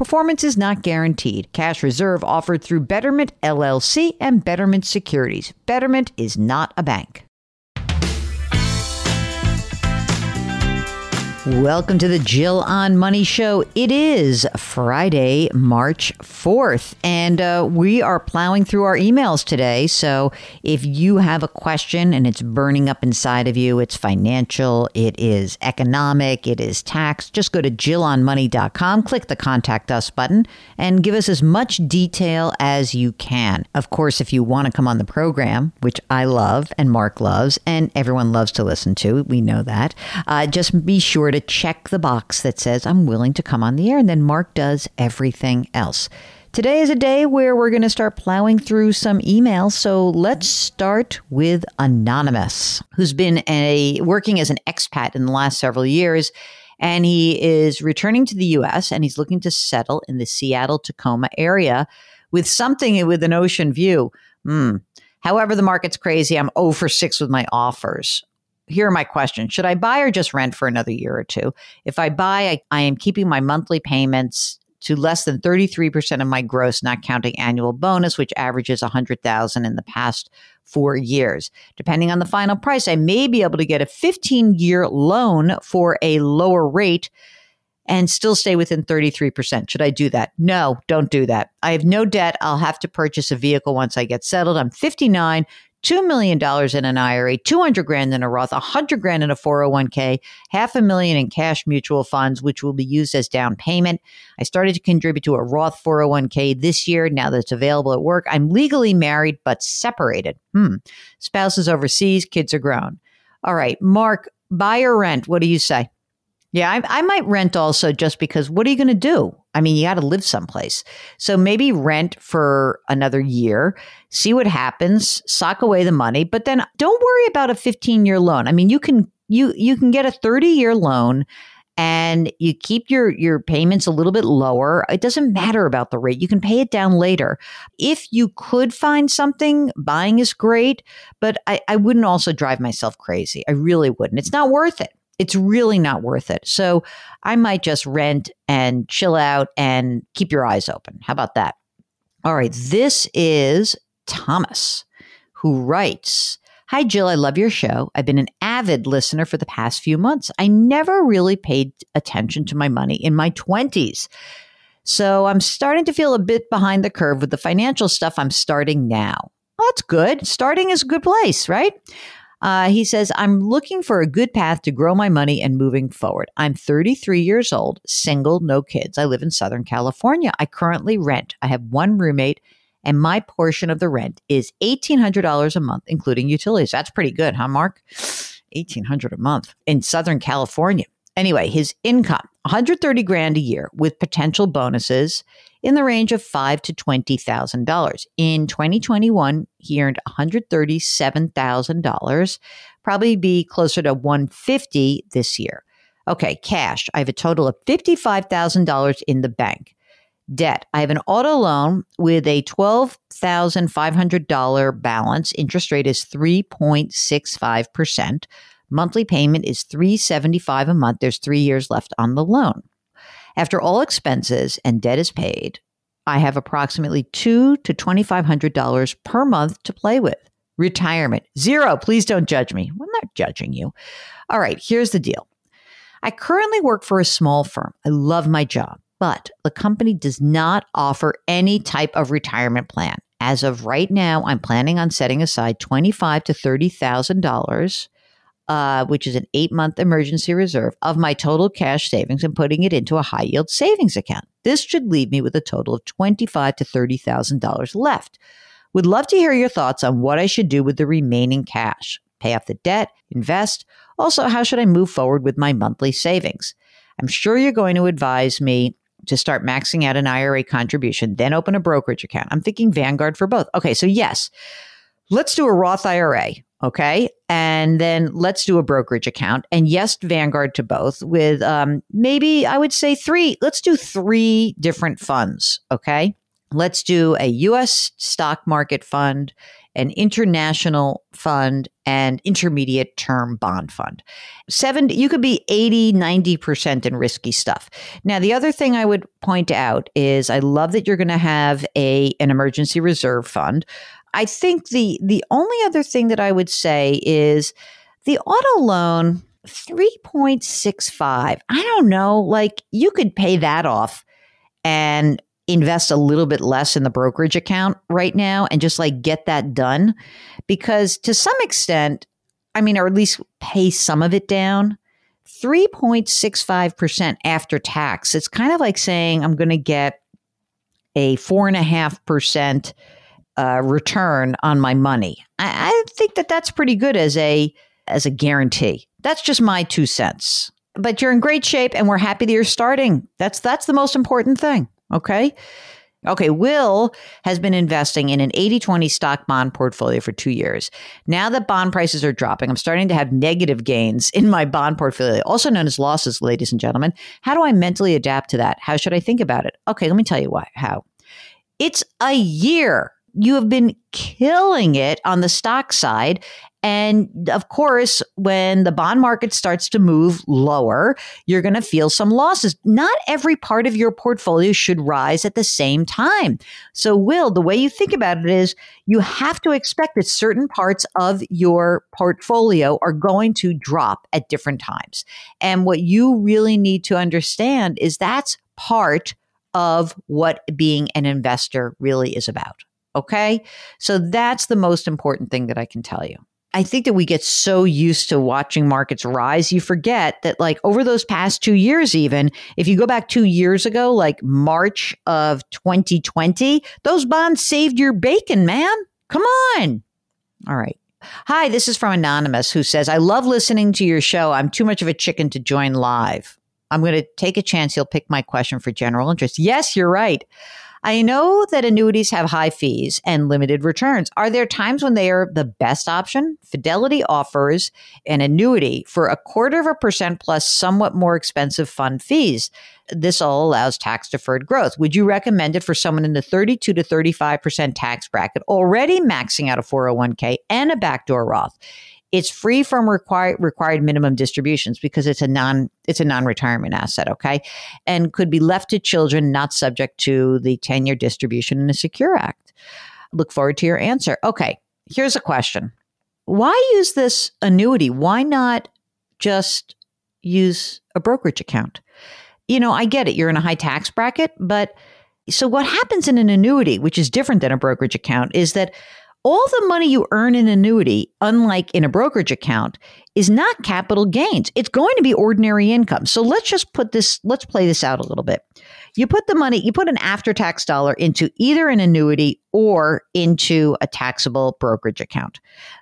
Performance is not guaranteed. Cash reserve offered through Betterment LLC and Betterment Securities. Betterment is not a bank. Welcome to the Jill on Money Show. It is Friday, March 4th, and uh, we are plowing through our emails today. So if you have a question and it's burning up inside of you, it's financial, it is economic, it is tax, just go to jillonmoney.com, click the contact us button, and give us as much detail as you can. Of course, if you want to come on the program, which I love and Mark loves, and everyone loves to listen to, we know that, uh, just be sure to check the box that says, I'm willing to come on the air. And then Mark does everything else. Today is a day where we're going to start plowing through some emails. So let's start with Anonymous, who's been a working as an expat in the last several years. And he is returning to the US and he's looking to settle in the Seattle Tacoma area with something with an ocean view. Hmm. However, the market's crazy. I'm 0 for 6 with my offers here are my questions. Should I buy or just rent for another year or two? If I buy, I, I am keeping my monthly payments to less than 33% of my gross, not counting annual bonus, which averages 100,000 in the past four years. Depending on the final price, I may be able to get a 15 year loan for a lower rate and still stay within 33%. Should I do that? No, don't do that. I have no debt. I'll have to purchase a vehicle once I get settled. I'm 59. $2 million in an IRA, 200 grand in a Roth, 100 grand in a 401k, half a million in cash mutual funds, which will be used as down payment. I started to contribute to a Roth 401k this year now that it's available at work. I'm legally married but separated. Hmm. Spouse is overseas, kids are grown. All right, Mark, buy or rent? What do you say? Yeah, I, I might rent also just because what are you going to do? I mean, you got to live someplace. So maybe rent for another year, see what happens, sock away the money, but then don't worry about a 15 year loan. I mean, you can you you can get a 30 year loan and you keep your your payments a little bit lower it doesn't matter about the rate you can pay it down later if you could find something buying is great but I, I wouldn't also drive myself crazy i really wouldn't it's not worth it it's really not worth it. So I might just rent and chill out and keep your eyes open. How about that? All right. This is Thomas who writes, Hi, Jill. I love your show. I've been an avid listener for the past few months. I never really paid attention to my money in my 20s. So I'm starting to feel a bit behind the curve with the financial stuff I'm starting now. Well, that's good. Starting is a good place, right? Uh, he says, I'm looking for a good path to grow my money and moving forward. I'm 33 years old, single, no kids. I live in Southern California. I currently rent. I have one roommate, and my portion of the rent is $1,800 a month, including utilities. That's pretty good, huh, Mark? $1,800 a month in Southern California. Anyway, his income, 130 grand a year with potential bonuses in the range of five to twenty thousand dollars. In 2021, he earned 137,000 dollars, probably be closer to 150 this year. Okay, cash. I have a total of $55,000 in the bank. Debt. I have an auto loan with a $12,500 balance. Interest rate is 3.65%. Monthly payment is 375 a month. There's 3 years left on the loan. After all expenses and debt is paid, I have approximately two to $2,500 per month to play with. Retirement, zero. Please don't judge me. I'm not judging you. All right, here's the deal. I currently work for a small firm. I love my job, but the company does not offer any type of retirement plan. As of right now, I'm planning on setting aside twenty-five to thirty thousand dollars uh, which is an eight month emergency reserve of my total cash savings and putting it into a high yield savings account. This should leave me with a total of twenty-five to thirty thousand dollars left. Would love to hear your thoughts on what I should do with the remaining cash. Pay off the debt, invest. Also, how should I move forward with my monthly savings? I'm sure you're going to advise me to start maxing out an IRA contribution, then open a brokerage account. I'm thinking Vanguard for both. Okay, so yes, let's do a Roth IRA. Okay. And then let's do a brokerage account. And yes, Vanguard to both with um, maybe I would say three. Let's do three different funds. Okay. Let's do a US stock market fund, an international fund, and intermediate term bond fund. Seven, you could be 80, 90% in risky stuff. Now, the other thing I would point out is I love that you're going to have a, an emergency reserve fund. I think the the only other thing that I would say is the auto loan 3.65. I don't know, like you could pay that off and invest a little bit less in the brokerage account right now and just like get that done because to some extent, I mean or at least pay some of it down. 3.65% after tax. It's kind of like saying I'm going to get a 4.5% uh, return on my money. I, I think that that's pretty good as a as a guarantee. That's just my two cents. But you're in great shape, and we're happy that you're starting. That's that's the most important thing. Okay. Okay, Will has been investing in an 80 20 stock bond portfolio for two years. Now that bond prices are dropping, I'm starting to have negative gains in my bond portfolio, also known as losses, ladies and gentlemen. How do I mentally adapt to that? How should I think about it? Okay, let me tell you why. How. It's a year you have been killing it on the stock side. And of course, when the bond market starts to move lower, you're going to feel some losses. Not every part of your portfolio should rise at the same time. So, Will, the way you think about it is you have to expect that certain parts of your portfolio are going to drop at different times. And what you really need to understand is that's part of what being an investor really is about. Okay. So that's the most important thing that I can tell you. I think that we get so used to watching markets rise, you forget that, like, over those past two years, even if you go back two years ago, like March of 2020, those bonds saved your bacon, man. Come on. All right. Hi, this is from Anonymous who says, I love listening to your show. I'm too much of a chicken to join live. I'm going to take a chance he'll pick my question for general interest. Yes, you're right. I know that annuities have high fees and limited returns. Are there times when they are the best option? Fidelity offers an annuity for a quarter of a percent plus somewhat more expensive fund fees. This all allows tax deferred growth. Would you recommend it for someone in the 32 to 35% tax bracket already maxing out a 401k and a backdoor Roth? It's free from required required minimum distributions because it's a non it's a non retirement asset, okay, and could be left to children not subject to the ten year distribution in the Secure Act. Look forward to your answer. Okay, here's a question: Why use this annuity? Why not just use a brokerage account? You know, I get it. You're in a high tax bracket, but so what happens in an annuity, which is different than a brokerage account, is that all the money you earn in annuity, unlike in a brokerage account, is not capital gains. It's going to be ordinary income. So let's just put this, let's play this out a little bit. You put the money, you put an after tax dollar into either an annuity or into a taxable brokerage account.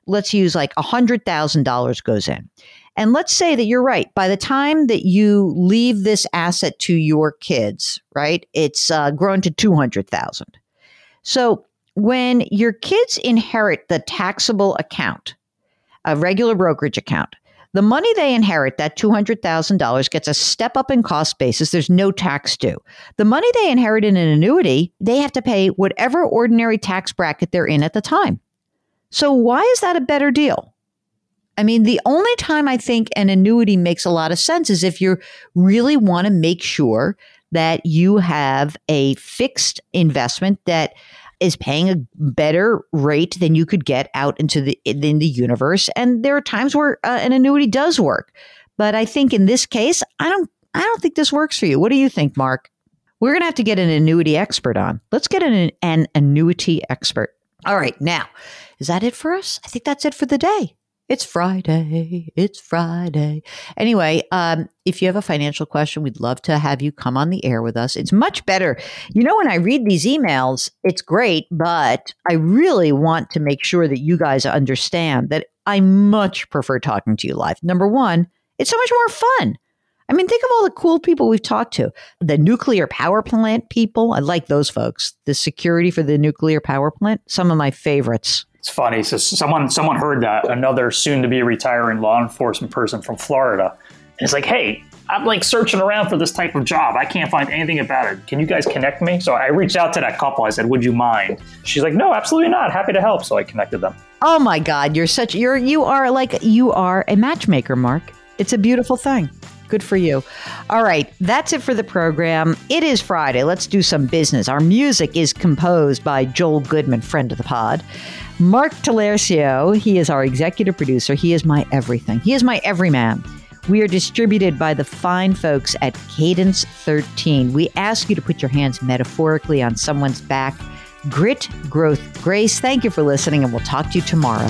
Let's use like $100,000 goes in. And let's say that you're right. By the time that you leave this asset to your kids, right, it's uh, grown to 200,000. So when your kids inherit the taxable account, a regular brokerage account, The money they inherit, that $200,000, gets a step up in cost basis. There's no tax due. The money they inherit in an annuity, they have to pay whatever ordinary tax bracket they're in at the time. So, why is that a better deal? I mean, the only time I think an annuity makes a lot of sense is if you really want to make sure that you have a fixed investment that is paying a better rate than you could get out into the in the universe. And there are times where uh, an annuity does work, but I think in this case, I don't I don't think this works for you. What do you think, Mark? We're going to have to get an annuity expert on. Let's get an, an annuity expert. All right, now is that it for us? I think that's it for the day. It's Friday. It's Friday. Anyway, um, if you have a financial question, we'd love to have you come on the air with us. It's much better. You know, when I read these emails, it's great, but I really want to make sure that you guys understand that I much prefer talking to you live. Number one, it's so much more fun. I mean, think of all the cool people we've talked to. The nuclear power plant people. I like those folks. The security for the nuclear power plant. Some of my favorites. It's funny. So someone someone heard that another soon to be retiring law enforcement person from Florida, and it's like, hey, I'm like searching around for this type of job. I can't find anything about it. Can you guys connect me? So I reached out to that couple. I said, would you mind? She's like, no, absolutely not. Happy to help. So I connected them. Oh my God, you're such you're you are like you are a matchmaker, Mark. It's a beautiful thing. Good for you. All right, that's it for the program. It is Friday. Let's do some business. Our music is composed by Joel Goodman, friend of the pod. Mark Talercio, he is our executive producer. He is my everything. He is my everyman. We are distributed by the fine folks at Cadence 13. We ask you to put your hands metaphorically on someone's back. Grit, growth, grace. Thank you for listening, and we'll talk to you tomorrow.